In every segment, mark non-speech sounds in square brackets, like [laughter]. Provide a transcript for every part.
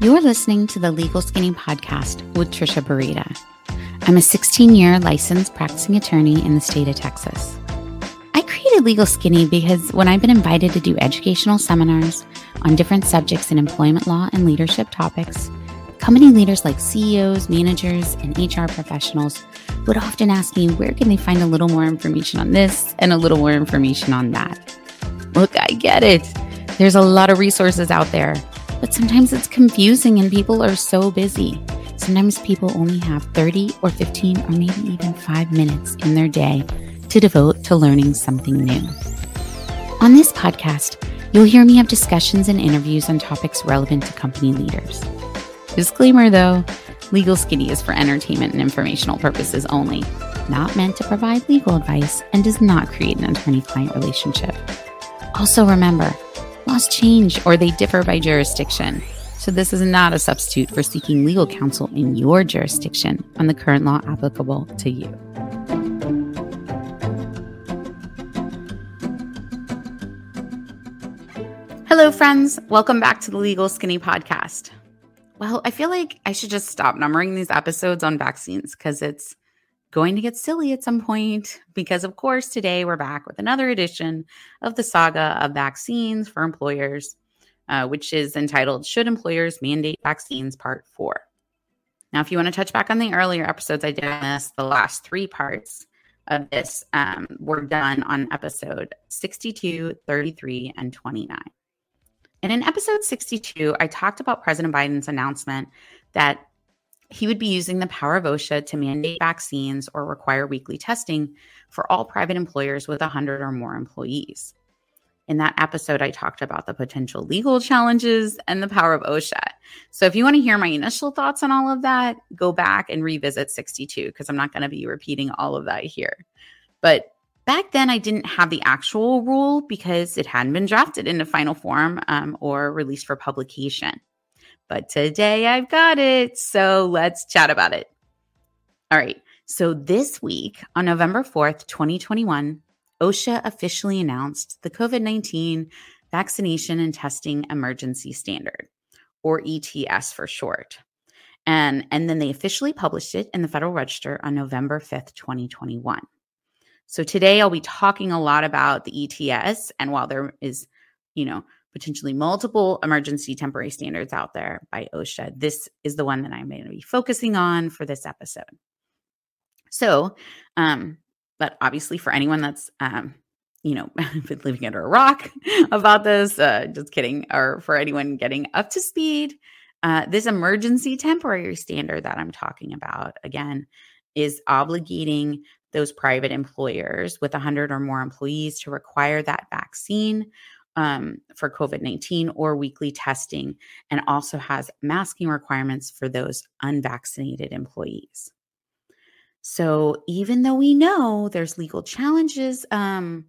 You're listening to the Legal Skinny podcast with Trisha Burita. I'm a 16 year licensed practicing attorney in the state of Texas. I created Legal Skinny because when I've been invited to do educational seminars on different subjects in employment law and leadership topics, company leaders like CEOs, managers, and HR professionals would often ask me where can they find a little more information on this and a little more information on that. Look, I get it. There's a lot of resources out there, but sometimes it's confusing and people are so busy. Sometimes people only have 30 or 15 or maybe even five minutes in their day to devote to learning something new. On this podcast, you'll hear me have discussions and interviews on topics relevant to company leaders. Disclaimer though, Legal Skinny is for entertainment and informational purposes only, not meant to provide legal advice, and does not create an attorney client relationship. Also, remember, laws change or they differ by jurisdiction. So, this is not a substitute for seeking legal counsel in your jurisdiction on the current law applicable to you. Hello, friends. Welcome back to the Legal Skinny podcast. Well, I feel like I should just stop numbering these episodes on vaccines because it's going to get silly at some point. Because, of course, today we're back with another edition of the saga of vaccines for employers uh, which is entitled Should Employers Mandate Vaccines Part 4. Now, if you want to touch back on the earlier episodes, I did on this. The last three parts of this um, were done on episode 62, 33, and 29. And in episode 62, I talked about President Biden's announcement that he would be using the power of OSHA to mandate vaccines or require weekly testing for all private employers with 100 or more employees. In that episode, I talked about the potential legal challenges and the power of OSHA. So if you want to hear my initial thoughts on all of that, go back and revisit 62 because I'm not going to be repeating all of that here. But back then, I didn't have the actual rule because it hadn't been drafted into final form um, or released for publication. But today I've got it. So let's chat about it. All right. So this week on November 4th, 2021, OSHA officially announced the COVID 19 Vaccination and Testing Emergency Standard, or ETS for short. And, and then they officially published it in the Federal Register on November 5th, 2021. So today I'll be talking a lot about the ETS. And while there is, you know, potentially multiple emergency temporary standards out there by OSHA, this is the one that I'm going to be focusing on for this episode. So, um, but obviously, for anyone that's, um, you know, [laughs] been living under a rock [laughs] about this, uh, just kidding, or for anyone getting up to speed, uh, this emergency temporary standard that I'm talking about, again, is obligating those private employers with 100 or more employees to require that vaccine um, for COVID 19 or weekly testing, and also has masking requirements for those unvaccinated employees. So even though we know there's legal challenges um,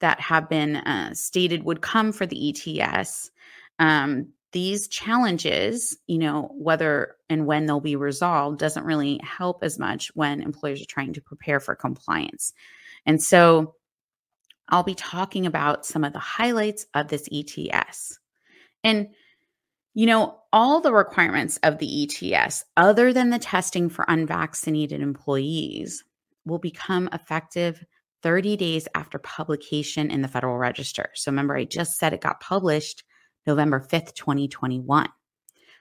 that have been uh, stated would come for the ETS, um, these challenges, you know, whether and when they'll be resolved doesn't really help as much when employers are trying to prepare for compliance. And so I'll be talking about some of the highlights of this ETS. And you know, all the requirements of the ETS, other than the testing for unvaccinated employees, will become effective 30 days after publication in the Federal Register. So remember, I just said it got published November 5th, 2021.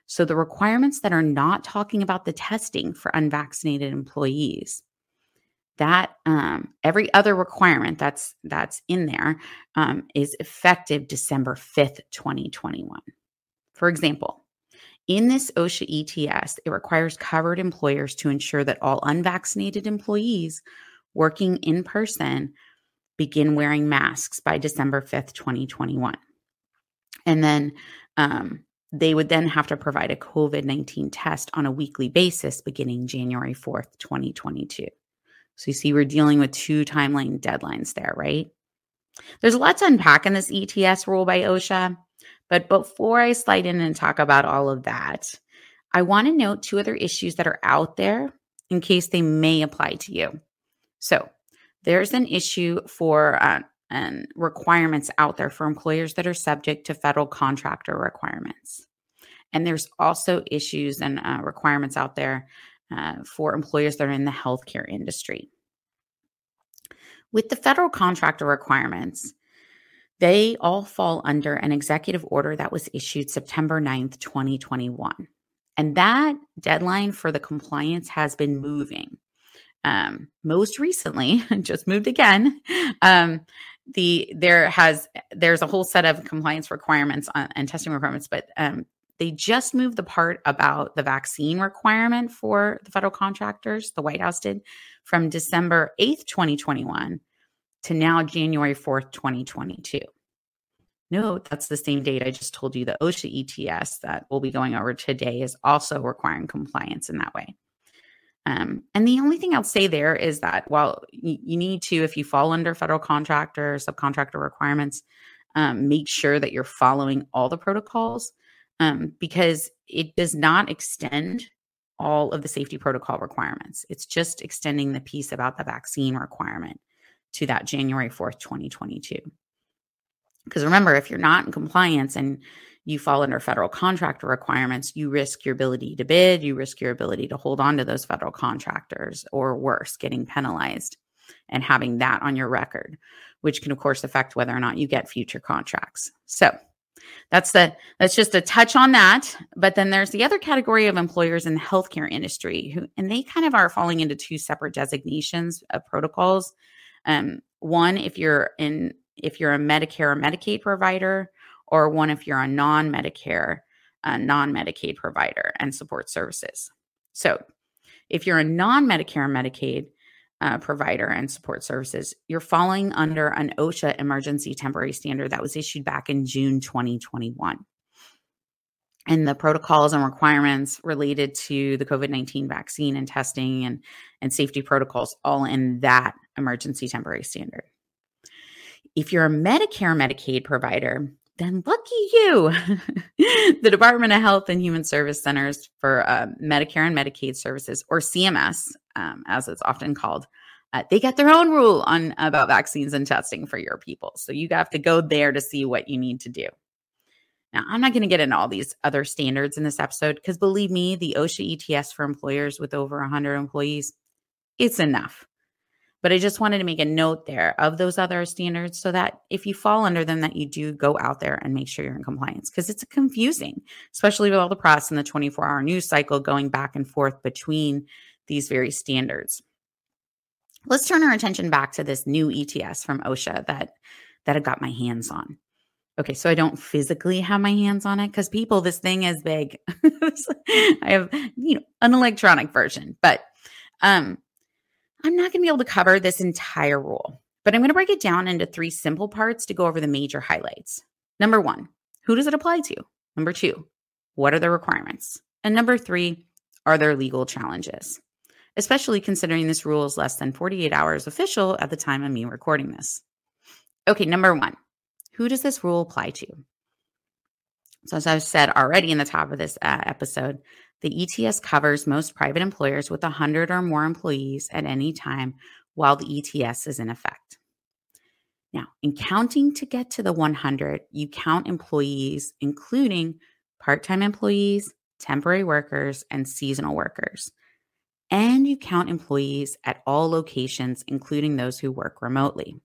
So the requirements that are not talking about the testing for unvaccinated employees, that um, every other requirement that's that's in there um, is effective December 5th, 2021. For example, in this OSHA ETS, it requires covered employers to ensure that all unvaccinated employees working in person begin wearing masks by December 5th, 2021. And then um, they would then have to provide a COVID 19 test on a weekly basis beginning January 4th, 2022. So you see, we're dealing with two timeline deadlines there, right? There's a lot to unpack in this ETS rule by OSHA. But before I slide in and talk about all of that, I want to note two other issues that are out there in case they may apply to you. So, there's an issue for uh, and requirements out there for employers that are subject to federal contractor requirements. And there's also issues and uh, requirements out there uh, for employers that are in the healthcare industry. With the federal contractor requirements, they all fall under an executive order that was issued September 9th, 2021. And that deadline for the compliance has been moving. Um, most recently, [laughs] just moved again. Um, the there has there's a whole set of compliance requirements on, and testing requirements, but um, they just moved the part about the vaccine requirement for the federal contractors. The White House did from December 8th, 2021 to now January 4th, 2022. Note that's the same date I just told you. The OSHA ETS that we'll be going over today is also requiring compliance in that way. Um, and the only thing I'll say there is that while you, you, need to, if you fall under federal contractor, subcontractor requirements, um, make sure that you're following all the protocols um, because it does not extend all of the safety protocol requirements. It's just extending the piece about the vaccine requirement to that January 4th, 2022. Because remember, if you're not in compliance and you fall under federal contractor requirements, you risk your ability to bid, you risk your ability to hold on to those federal contractors, or worse, getting penalized and having that on your record, which can, of course, affect whether or not you get future contracts. So, that's the that's just a touch on that but then there's the other category of employers in the healthcare industry who and they kind of are falling into two separate designations of protocols um, one if you're in if you're a Medicare or Medicaid provider, or one if you're a non Medicare, uh, non Medicaid provider and support services. So, if you're a non Medicare or Medicaid uh, provider and support services, you're falling under an OSHA emergency temporary standard that was issued back in June 2021. And the protocols and requirements related to the COVID 19 vaccine and testing and, and safety protocols, all in that emergency temporary standard. If you're a Medicare Medicaid provider, then lucky you. [laughs] the Department of Health and Human Service Centers for uh, Medicare and Medicaid Services, or CMS, um, as it's often called, uh, they get their own rule on about vaccines and testing for your people. So you have to go there to see what you need to do. Now, I'm not going to get into all these other standards in this episode because believe me, the OSHA ETS for employers with over 100 employees, it's enough. But I just wanted to make a note there of those other standards so that if you fall under them, that you do go out there and make sure you're in compliance because it's confusing, especially with all the press and the 24 hour news cycle going back and forth between these very standards. Let's turn our attention back to this new ETS from OSHA that that I got my hands on. Okay, so I don't physically have my hands on it because people, this thing is big. [laughs] I have, you know, an electronic version, but um, I'm not going to be able to cover this entire rule, but I'm going to break it down into three simple parts to go over the major highlights. Number one, who does it apply to? Number two, what are the requirements? And number three, are there legal challenges? Especially considering this rule is less than 48 hours official at the time of me recording this. Okay, number one, who does this rule apply to? So, as I've said already in the top of this uh, episode, the ETS covers most private employers with 100 or more employees at any time while the ETS is in effect. Now, in counting to get to the 100, you count employees, including part time employees, temporary workers, and seasonal workers. And you count employees at all locations, including those who work remotely.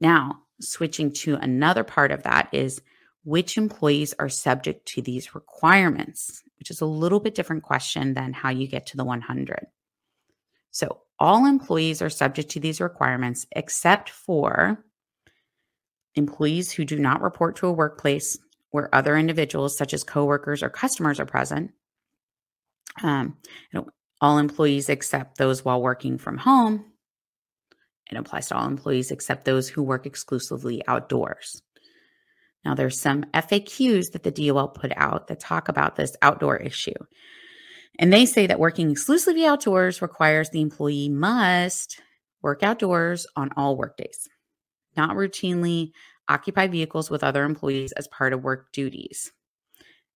Now, switching to another part of that is which employees are subject to these requirements, which is a little bit different question than how you get to the 100. So, all employees are subject to these requirements except for employees who do not report to a workplace where other individuals, such as coworkers or customers, are present. Um, all employees except those while working from home. It applies to all employees except those who work exclusively outdoors. Now, there's some FAQs that the DOL put out that talk about this outdoor issue. And they say that working exclusively outdoors requires the employee must work outdoors on all workdays, not routinely occupy vehicles with other employees as part of work duties,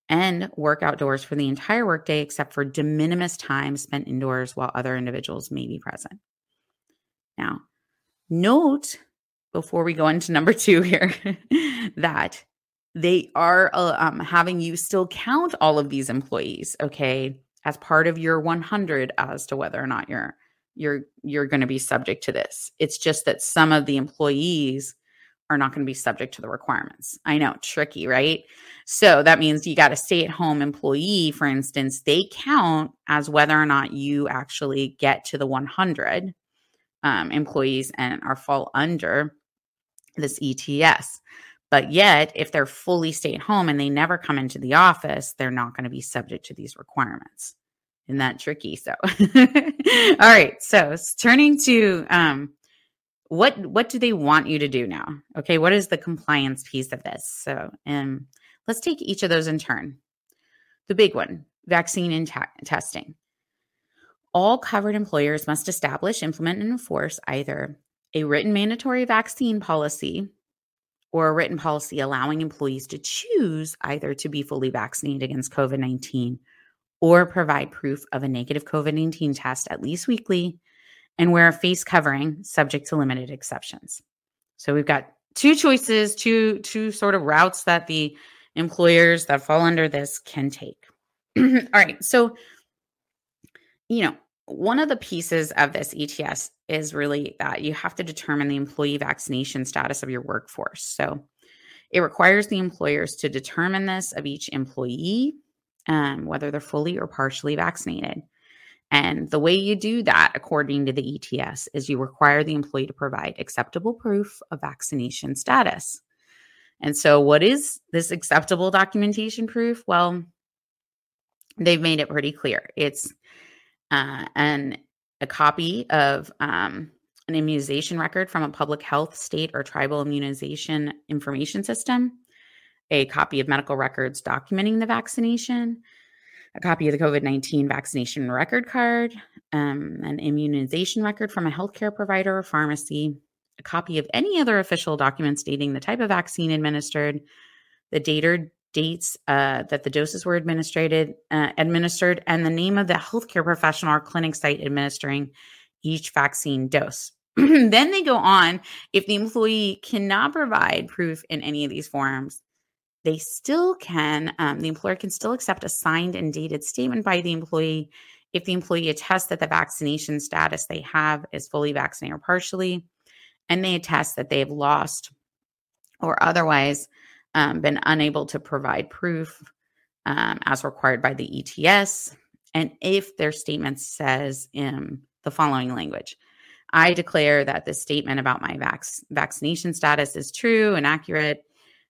and work outdoors for the entire workday except for de minimis time spent indoors while other individuals may be present. Now, note before we go into number two here [laughs] that they are uh, um, having you still count all of these employees, okay, as part of your 100 as to whether or not you're you're you're going to be subject to this. It's just that some of the employees are not going to be subject to the requirements. I know, tricky, right? So that means you got a stay at home employee, for instance, they count as whether or not you actually get to the 100 um, employees and are fall under this ETS. But yet, if they're fully stay at home and they never come into the office, they're not going to be subject to these requirements. Isn't that tricky? So, [laughs] all right. So, turning to um, what what do they want you to do now? Okay, what is the compliance piece of this? So, um, let's take each of those in turn. The big one: vaccine and ta- testing. All covered employers must establish, implement, and enforce either a written mandatory vaccine policy or a written policy allowing employees to choose either to be fully vaccinated against COVID 19 or provide proof of a negative COVID 19 test at least weekly and wear a face covering subject to limited exceptions. So we've got two choices, two two sort of routes that the employers that fall under this can take. [clears throat] All right. So you know, one of the pieces of this ETS is really that you have to determine the employee vaccination status of your workforce. So it requires the employers to determine this of each employee, um, whether they're fully or partially vaccinated. And the way you do that, according to the ETS, is you require the employee to provide acceptable proof of vaccination status. And so, what is this acceptable documentation proof? Well, they've made it pretty clear. It's uh, and a copy of um, an immunization record from a public health, state, or tribal immunization information system, a copy of medical records documenting the vaccination, a copy of the COVID 19 vaccination record card, um, an immunization record from a healthcare provider or pharmacy, a copy of any other official document stating the type of vaccine administered, the date or dates uh, that the doses were administered, uh, administered, and the name of the healthcare professional or clinic site administering each vaccine dose. [clears throat] then they go on if the employee cannot provide proof in any of these forms, they still can, um, the employer can still accept a signed and dated statement by the employee if the employee attests that the vaccination status they have is fully vaccinated or partially, and they attest that they have lost or otherwise um, been unable to provide proof um, as required by the ETS, and if their statement says in the following language. I declare that the statement about my vac- vaccination status is true and accurate.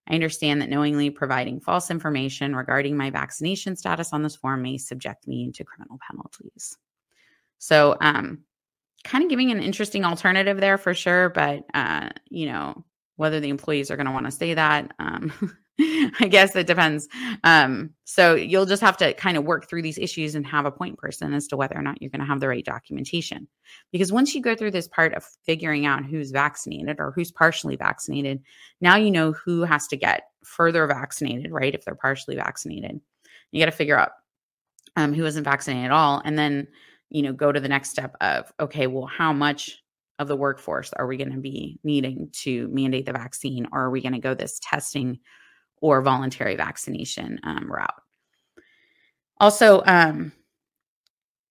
I understand that knowingly providing false information regarding my vaccination status on this form may subject me to criminal penalties. So, um, kind of giving an interesting alternative there for sure, but uh, you know, whether the employees are going to want to say that um, [laughs] i guess it depends. Um, so you'll just have to kind of work through these issues and have a point person as to whether or not you're going to have the right documentation. Because once you go through this part of figuring out who's vaccinated or who's partially vaccinated now you know who has to get further vaccinated right if they're partially vaccinated. You got to figure out um, who isn't vaccinated at all and then you know go to the next step of okay well how much of the workforce are we going to be needing to mandate the vaccine or are we going to go this testing or voluntary vaccination um, route? Also um,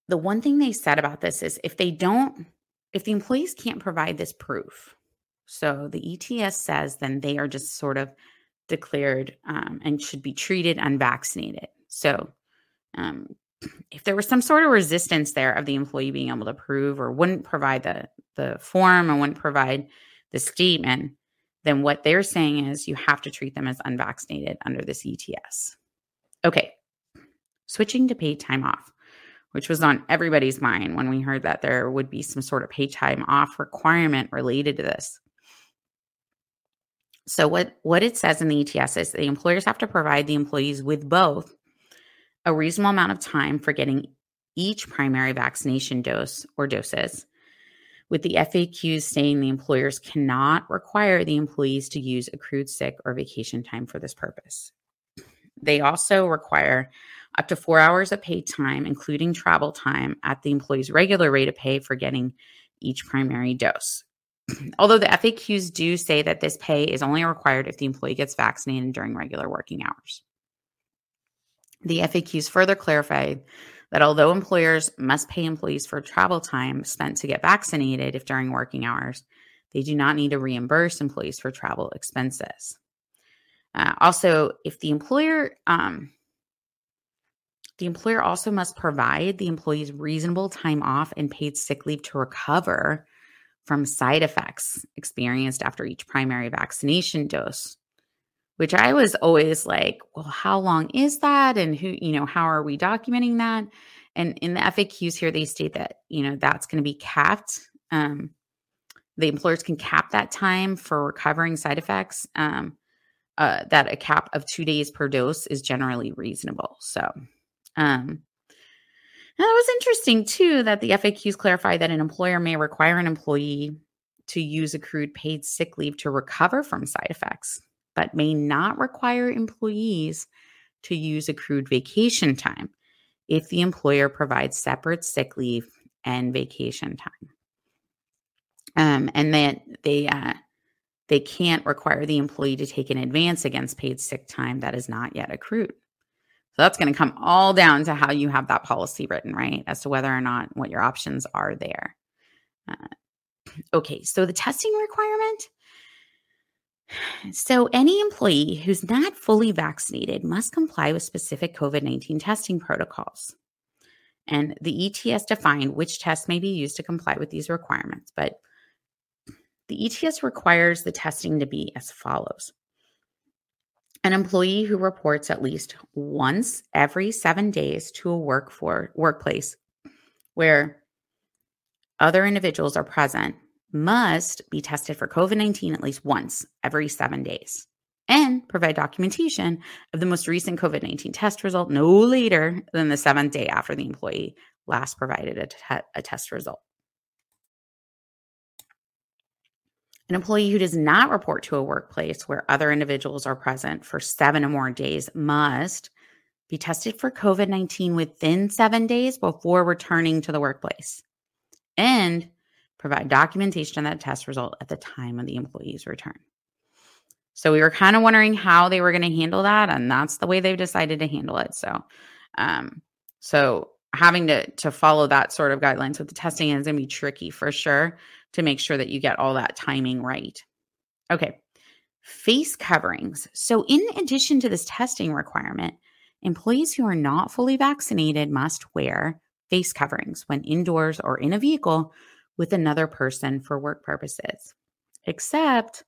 the one thing they said about this is if they don't if the employees can't provide this proof so the ets says then they are just sort of declared um, and should be treated unvaccinated. So um, if there was some sort of resistance there of the employee being able to prove or wouldn't provide the the form and wouldn't provide the statement, then what they're saying is you have to treat them as unvaccinated under this ETS. Okay, switching to paid time off, which was on everybody's mind when we heard that there would be some sort of paid time off requirement related to this. So what what it says in the ETS is the employers have to provide the employees with both a reasonable amount of time for getting each primary vaccination dose or doses, with the FAQs saying the employers cannot require the employees to use accrued sick or vacation time for this purpose. They also require up to four hours of paid time, including travel time, at the employee's regular rate of pay for getting each primary dose. [clears throat] although the FAQs do say that this pay is only required if the employee gets vaccinated during regular working hours. The FAQs further clarified that although employers must pay employees for travel time spent to get vaccinated if during working hours, they do not need to reimburse employees for travel expenses. Uh, also, if the employer um, the employer also must provide the employees reasonable time off and paid sick leave to recover from side effects experienced after each primary vaccination dose. Which I was always like, well, how long is that? And who, you know, how are we documenting that? And in the FAQs here, they state that, you know, that's going to be capped. Um, the employers can cap that time for recovering side effects. Um, uh, that a cap of two days per dose is generally reasonable. So, um, and it was interesting too that the FAQs clarify that an employer may require an employee to use accrued paid sick leave to recover from side effects, but may not require employees to use accrued vacation time if the employer provides separate sick leave and vacation time. Um, and then they uh, they can't require the employee to take an advance against paid sick time that is not yet accrued. So that's going to come all down to how you have that policy written, right? As to whether or not what your options are there. Uh, okay, so the testing requirement. So, any employee who's not fully vaccinated must comply with specific COVID 19 testing protocols. And the ETS defined which tests may be used to comply with these requirements, but the ETS requires the testing to be as follows an employee who reports at least once every seven days to a work for, workplace where other individuals are present must be tested for COVID 19 at least once every seven days and provide documentation of the most recent COVID 19 test result no later than the seventh day after the employee last provided a, te- a test result. An employee who does not report to a workplace where other individuals are present for seven or more days must be tested for COVID 19 within seven days before returning to the workplace and provide documentation of that test result at the time of the employee's return. So we were kind of wondering how they were going to handle that, and that's the way they've decided to handle it. So, um, so having to to follow that sort of guidelines with the testing is going to be tricky for sure to make sure that you get all that timing right. Okay. Face coverings. So, in addition to this testing requirement, employees who are not fully vaccinated must wear face coverings when indoors or in a vehicle with another person for work purposes, except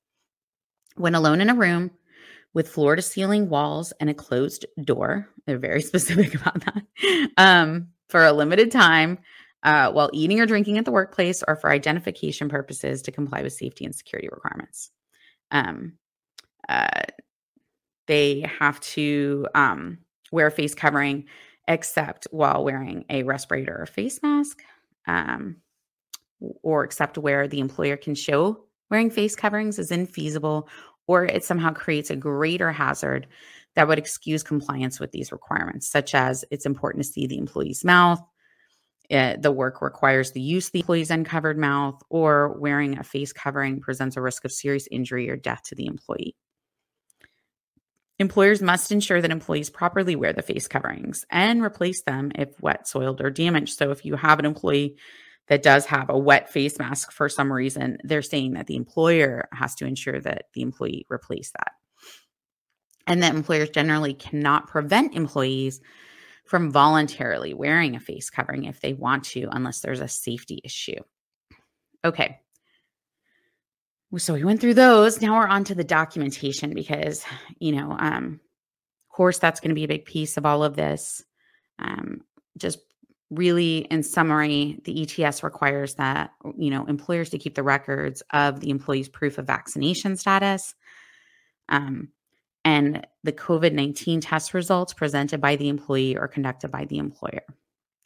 when alone in a room with floor to ceiling walls and a closed door. They're very [laughs] specific about that. Um, for a limited time uh, while eating or drinking at the workplace or for identification purposes to comply with safety and security requirements. Um, uh, they have to um, wear a face covering except while wearing a respirator or face mask, um, or except where the employer can show wearing face coverings is infeasible or it somehow creates a greater hazard that would excuse compliance with these requirements, such as it's important to see the employee's mouth, eh, the work requires the use of the employee's uncovered mouth, or wearing a face covering presents a risk of serious injury or death to the employee. Employers must ensure that employees properly wear the face coverings and replace them if wet, soiled, or damaged. So, if you have an employee that does have a wet face mask for some reason, they're saying that the employer has to ensure that the employee replace that. And that employers generally cannot prevent employees from voluntarily wearing a face covering if they want to, unless there's a safety issue. Okay. So we went through those. Now we're on to the documentation because, you know, um, of course, that's going to be a big piece of all of this. Um, just really, in summary, the ETS requires that, you know, employers to keep the records of the employee's proof of vaccination status. Um, and the COVID 19 test results presented by the employee or conducted by the employer.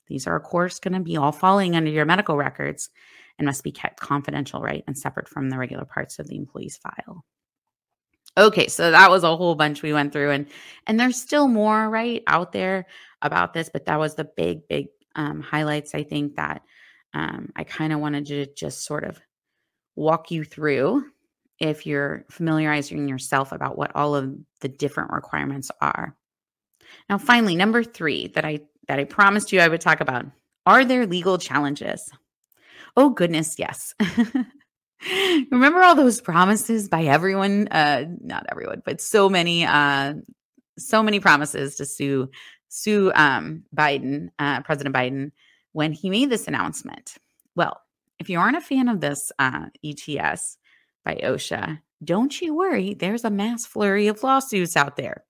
These are, of course, going to be all falling under your medical records and must be kept confidential, right? And separate from the regular parts of the employee's file. Okay, so that was a whole bunch we went through, and and there's still more right out there about this, but that was the big, big um, highlights. I think that um, I kind of wanted to just sort of walk you through if you're familiarizing yourself about what all of the different requirements are. Now, finally, number three that I that I promised you I would talk about are there legal challenges? Oh goodness, yes. [laughs] Remember all those promises by everyone? Uh, not everyone, but so many, uh, so many promises to sue sue um, Biden, uh, President Biden, when he made this announcement. Well, if you aren't a fan of this uh, ETS by OSHA, don't you worry. There's a mass flurry of lawsuits out there.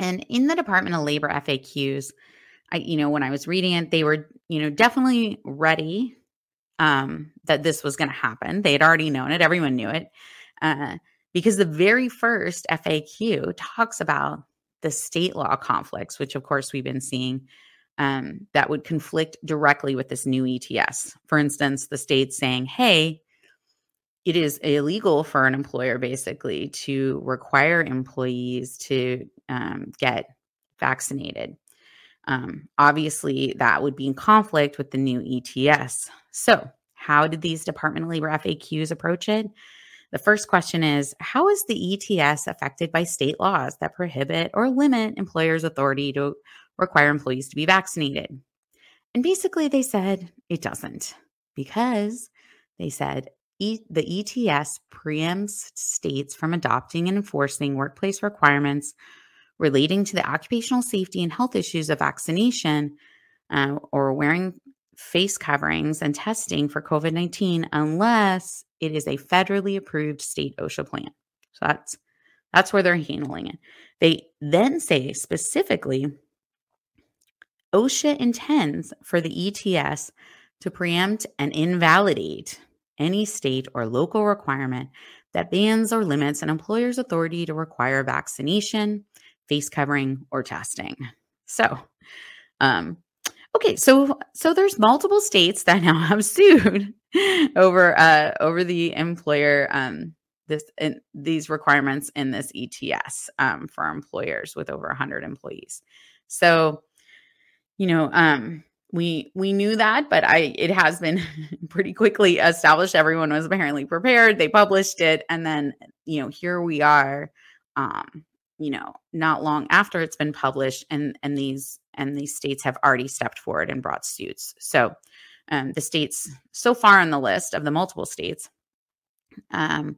And in the Department of Labor FAQs, I, you know, when I was reading it, they were, you know, definitely ready um, that this was going to happen. They had already known it. Everyone knew it. Uh, because the very first FAQ talks about the state law conflicts, which of course we've been seeing um, that would conflict directly with this new ETS. For instance, the state saying, hey, it is illegal for an employer basically to require employees to um, get vaccinated. Um, obviously, that would be in conflict with the new ETS. So, how did these Department of Labor FAQs approach it? The first question is How is the ETS affected by state laws that prohibit or limit employers' authority to require employees to be vaccinated? And basically, they said it doesn't because they said e- the ETS preempts states from adopting and enforcing workplace requirements relating to the occupational safety and health issues of vaccination uh, or wearing face coverings and testing for COVID 19 unless it is a federally approved state OSHA plan. So that's that's where they're handling it. They then say specifically OSHA intends for the ETS to preempt and invalidate any state or local requirement that bans or limits an employer's authority to require vaccination, face covering, or testing. So, um, okay, so so there's multiple states that [laughs] now have sued [laughs] over uh, over the employer um, this in, these requirements in this ETS um, for employers with over 100 employees. So, you know, um, we we knew that but i it has been [laughs] pretty quickly established everyone was apparently prepared they published it and then you know here we are um you know not long after it's been published and and these and these states have already stepped forward and brought suits so um the states so far on the list of the multiple states um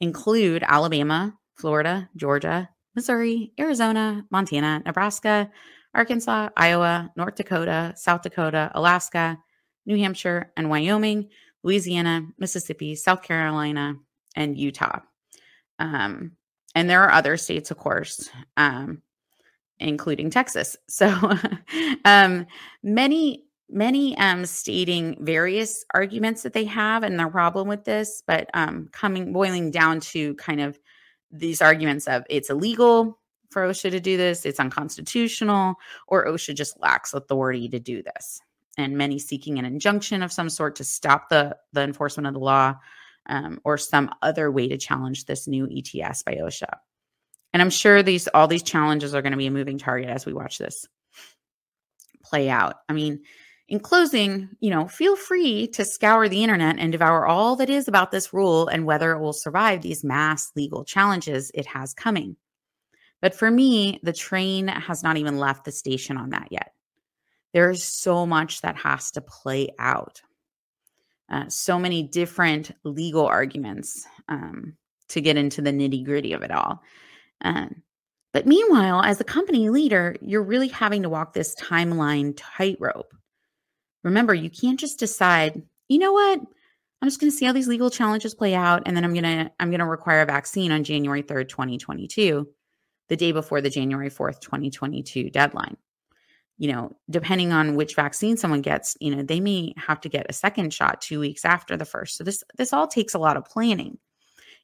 include alabama florida georgia missouri arizona montana nebraska Arkansas, Iowa, North Dakota, South Dakota, Alaska, New Hampshire, and Wyoming, Louisiana, Mississippi, South Carolina, and Utah. Um, and there are other states, of course, um, including Texas. [laughs] So um, many, many um, stating various arguments that they have and their problem with this, but um, coming boiling down to kind of these arguments of it's illegal, for OSHA to do this, it's unconstitutional, or OSHA just lacks authority to do this. And many seeking an injunction of some sort to stop the, the enforcement of the law um, or some other way to challenge this new ETS by OSHA. And I'm sure these all these challenges are going to be a moving target as we watch this play out. I mean, in closing, you know, feel free to scour the internet and devour all that is about this rule and whether it will survive these mass legal challenges it has coming. But for me, the train has not even left the station on that yet. There's so much that has to play out. Uh, so many different legal arguments um, to get into the nitty gritty of it all. Um, but meanwhile, as a company leader, you're really having to walk this timeline tightrope. Remember, you can't just decide, you know what? I'm just going to see how these legal challenges play out and then I'm going to I'm going to require a vaccine on January 3rd, 2022 the day before the January 4th, 2022 deadline. You know, depending on which vaccine someone gets, you know, they may have to get a second shot 2 weeks after the first. So this this all takes a lot of planning.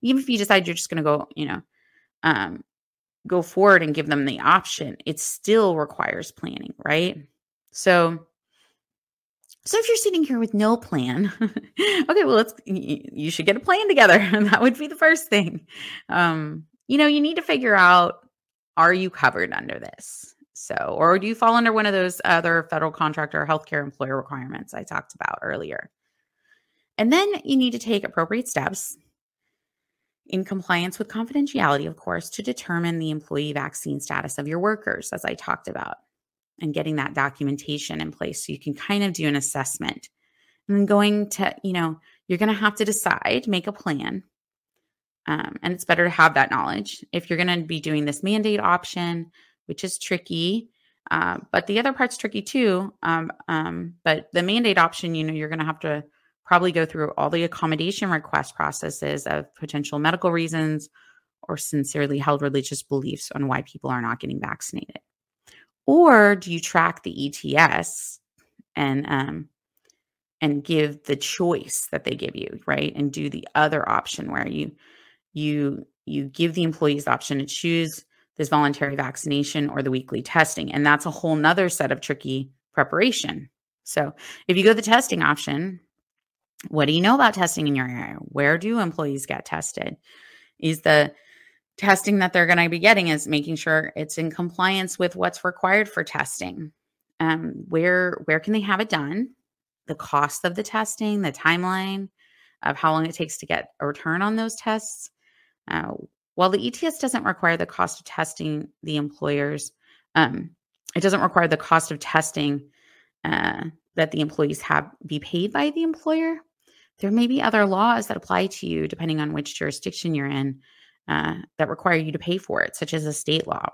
Even if you decide you're just going to go, you know, um go forward and give them the option, it still requires planning, right? So so if you're sitting here with no plan, [laughs] okay, well, let's you should get a plan together. And [laughs] that would be the first thing. Um, you know, you need to figure out are you covered under this? So, or do you fall under one of those other federal contractor healthcare employer requirements I talked about earlier? And then you need to take appropriate steps in compliance with confidentiality, of course, to determine the employee vaccine status of your workers, as I talked about, and getting that documentation in place so you can kind of do an assessment. And then going to, you know, you're going to have to decide, make a plan. Um, and it's better to have that knowledge. If you're going to be doing this mandate option, which is tricky, uh, but the other part's tricky too. Um, um, but the mandate option, you know, you're going to have to probably go through all the accommodation request processes of potential medical reasons or sincerely held religious beliefs on why people are not getting vaccinated. Or do you track the ETS and um, and give the choice that they give you, right? And do the other option where you you you give the employees the option to choose this voluntary vaccination or the weekly testing. And that's a whole nother set of tricky preparation. So if you go the testing option, what do you know about testing in your area? Where do employees get tested? Is the testing that they're going to be getting is making sure it's in compliance with what's required for testing. Um, where where can they have it done? The cost of the testing, the timeline of how long it takes to get a return on those tests. Uh, while the ETS doesn't require the cost of testing the employers, um, it doesn't require the cost of testing uh, that the employees have be paid by the employer. There may be other laws that apply to you depending on which jurisdiction you're in uh, that require you to pay for it, such as a state law.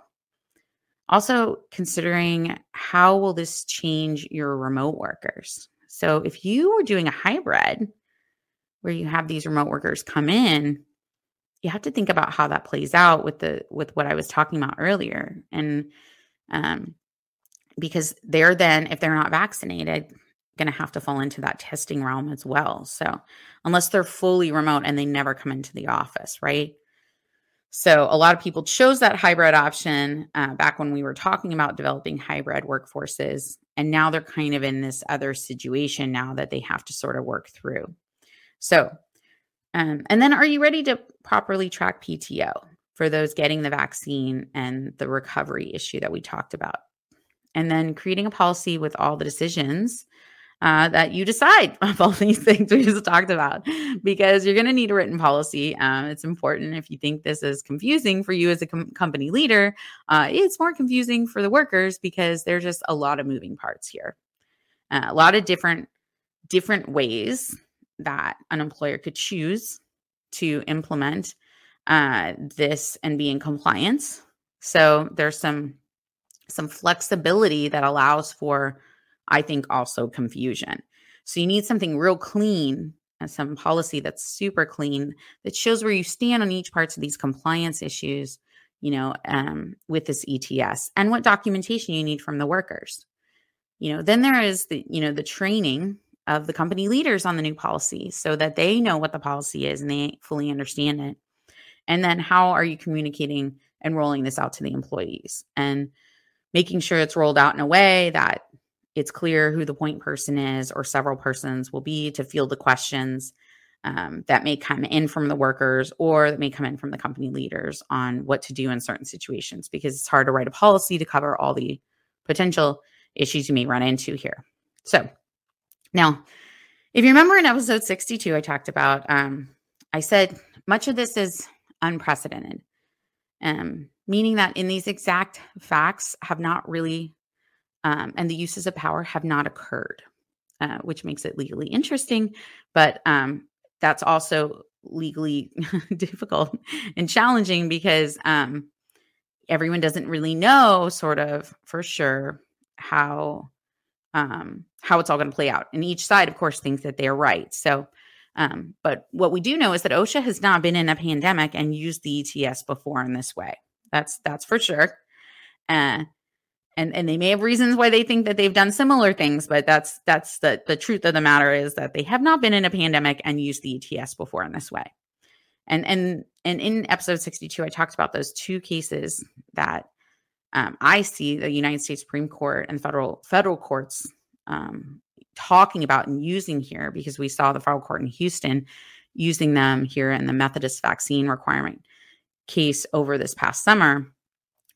Also, considering how will this change your remote workers? So, if you were doing a hybrid where you have these remote workers come in, you have to think about how that plays out with the with what I was talking about earlier, and um, because they're then if they're not vaccinated, going to have to fall into that testing realm as well. So, unless they're fully remote and they never come into the office, right? So, a lot of people chose that hybrid option uh, back when we were talking about developing hybrid workforces. And now they're kind of in this other situation now that they have to sort of work through. So, um, and then are you ready to properly track PTO for those getting the vaccine and the recovery issue that we talked about? And then creating a policy with all the decisions uh, that you decide [laughs] of all these things we just talked about because you're going to need a written policy. Um, it's important if you think this is confusing for you as a com- company leader, uh, it's more confusing for the workers because there's just a lot of moving parts here. Uh, a lot of different different ways that an employer could choose to implement uh, this and be in compliance. So there's some some flexibility that allows for I think also confusion. So you need something real clean and some policy that's super clean that shows where you stand on each parts of these compliance issues, you know, um, with this ETS and what documentation you need from the workers. You know, then there is the, you know, the training of the company leaders on the new policy so that they know what the policy is and they fully understand it. And then how are you communicating and rolling this out to the employees and making sure it's rolled out in a way that it's clear who the point person is or several persons will be to field the questions um, that may come in from the workers or that may come in from the company leaders on what to do in certain situations because it's hard to write a policy to cover all the potential issues you may run into here. So, now, if you remember in episode 62, I talked about, um, I said much of this is unprecedented, um, meaning that in these exact facts have not really um, and the uses of power have not occurred, uh, which makes it legally interesting. But um, that's also legally [laughs] difficult and challenging because um, everyone doesn't really know, sort of for sure, how um, how it's all going to play out. And each side, of course, thinks that they're right. So, um, but what we do know is that OSHA has not been in a pandemic and used the ETS before in this way. That's that's for sure. Uh, and and they may have reasons why they think that they've done similar things but that's that's the the truth of the matter is that they have not been in a pandemic and used the ets before in this way and and and in episode 62 i talked about those two cases that um, i see the united states supreme court and federal federal courts um, talking about and using here because we saw the federal court in houston using them here in the methodist vaccine requirement case over this past summer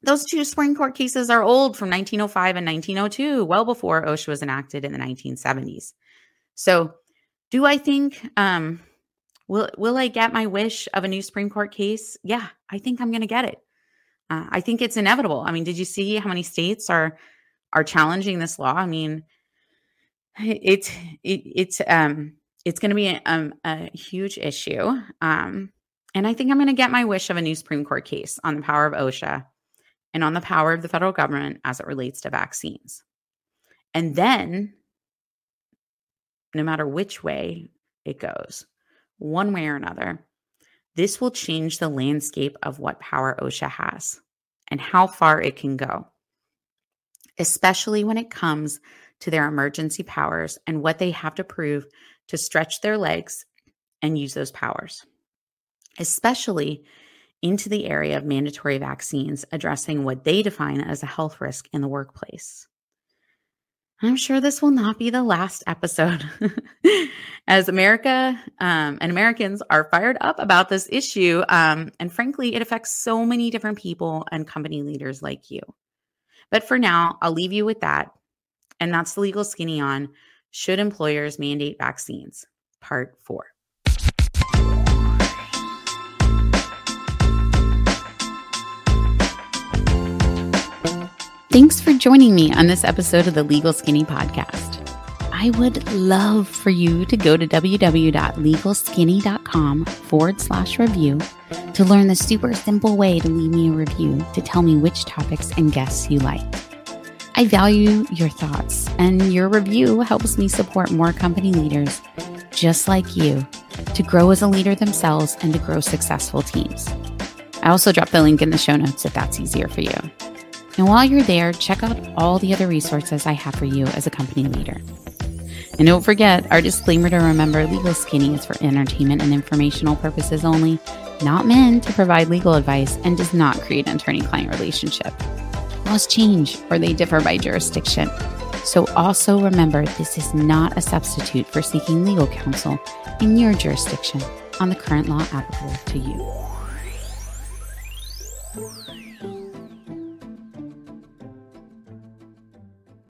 those two Supreme Court cases are old from 1905 and 1902, well before OSHA was enacted in the 1970s. So Do I think um will will I get my wish of a new Supreme Court case? Yeah, I think I'm going to get it. Uh, I think it's inevitable. I mean, did you see how many states are are challenging this law? I mean, it's it, it's um it's going to be a, um, a, huge issue. Um, and I think I'm going to get my wish of a new Supreme Court case on the power of OSHA and on the power of the federal government as it relates to vaccines. And then, no matter which way it goes, one way or another, this will change the landscape of what power OSHA has and how far it can go, especially when it comes to their emergency powers and what they have to prove to stretch their legs and use those powers, especially into the area of mandatory vaccines, addressing what they define as a health risk in the workplace. I'm sure this will not be the last episode. [laughs] As America um, and Americans are fired up about this issue, um, and frankly, it affects so many different people and company leaders like you. But for now, I'll leave you with that. And that's the legal skinny on Should Employers Mandate Vaccines, Part 4. Thanks for joining me on this episode of the Legal Skinny Podcast. I would love for you to go to www.legalskinny.com forward slash review to learn the super simple way to leave me a review to tell me which topics and guests you like. I value your thoughts, and your review helps me support more company leaders just like you to grow as a leader themselves and to grow successful teams. I also drop the link in the show notes if that's easier for you. And while you're there, check out all the other resources I have for you as a company leader. And don't forget our disclaimer to remember legal skinny is for entertainment and informational purposes only, not meant to provide legal advice, and does not create an attorney client relationship. Laws change or they differ by jurisdiction. So also remember this is not a substitute for seeking legal counsel in your jurisdiction on the current law applicable to you.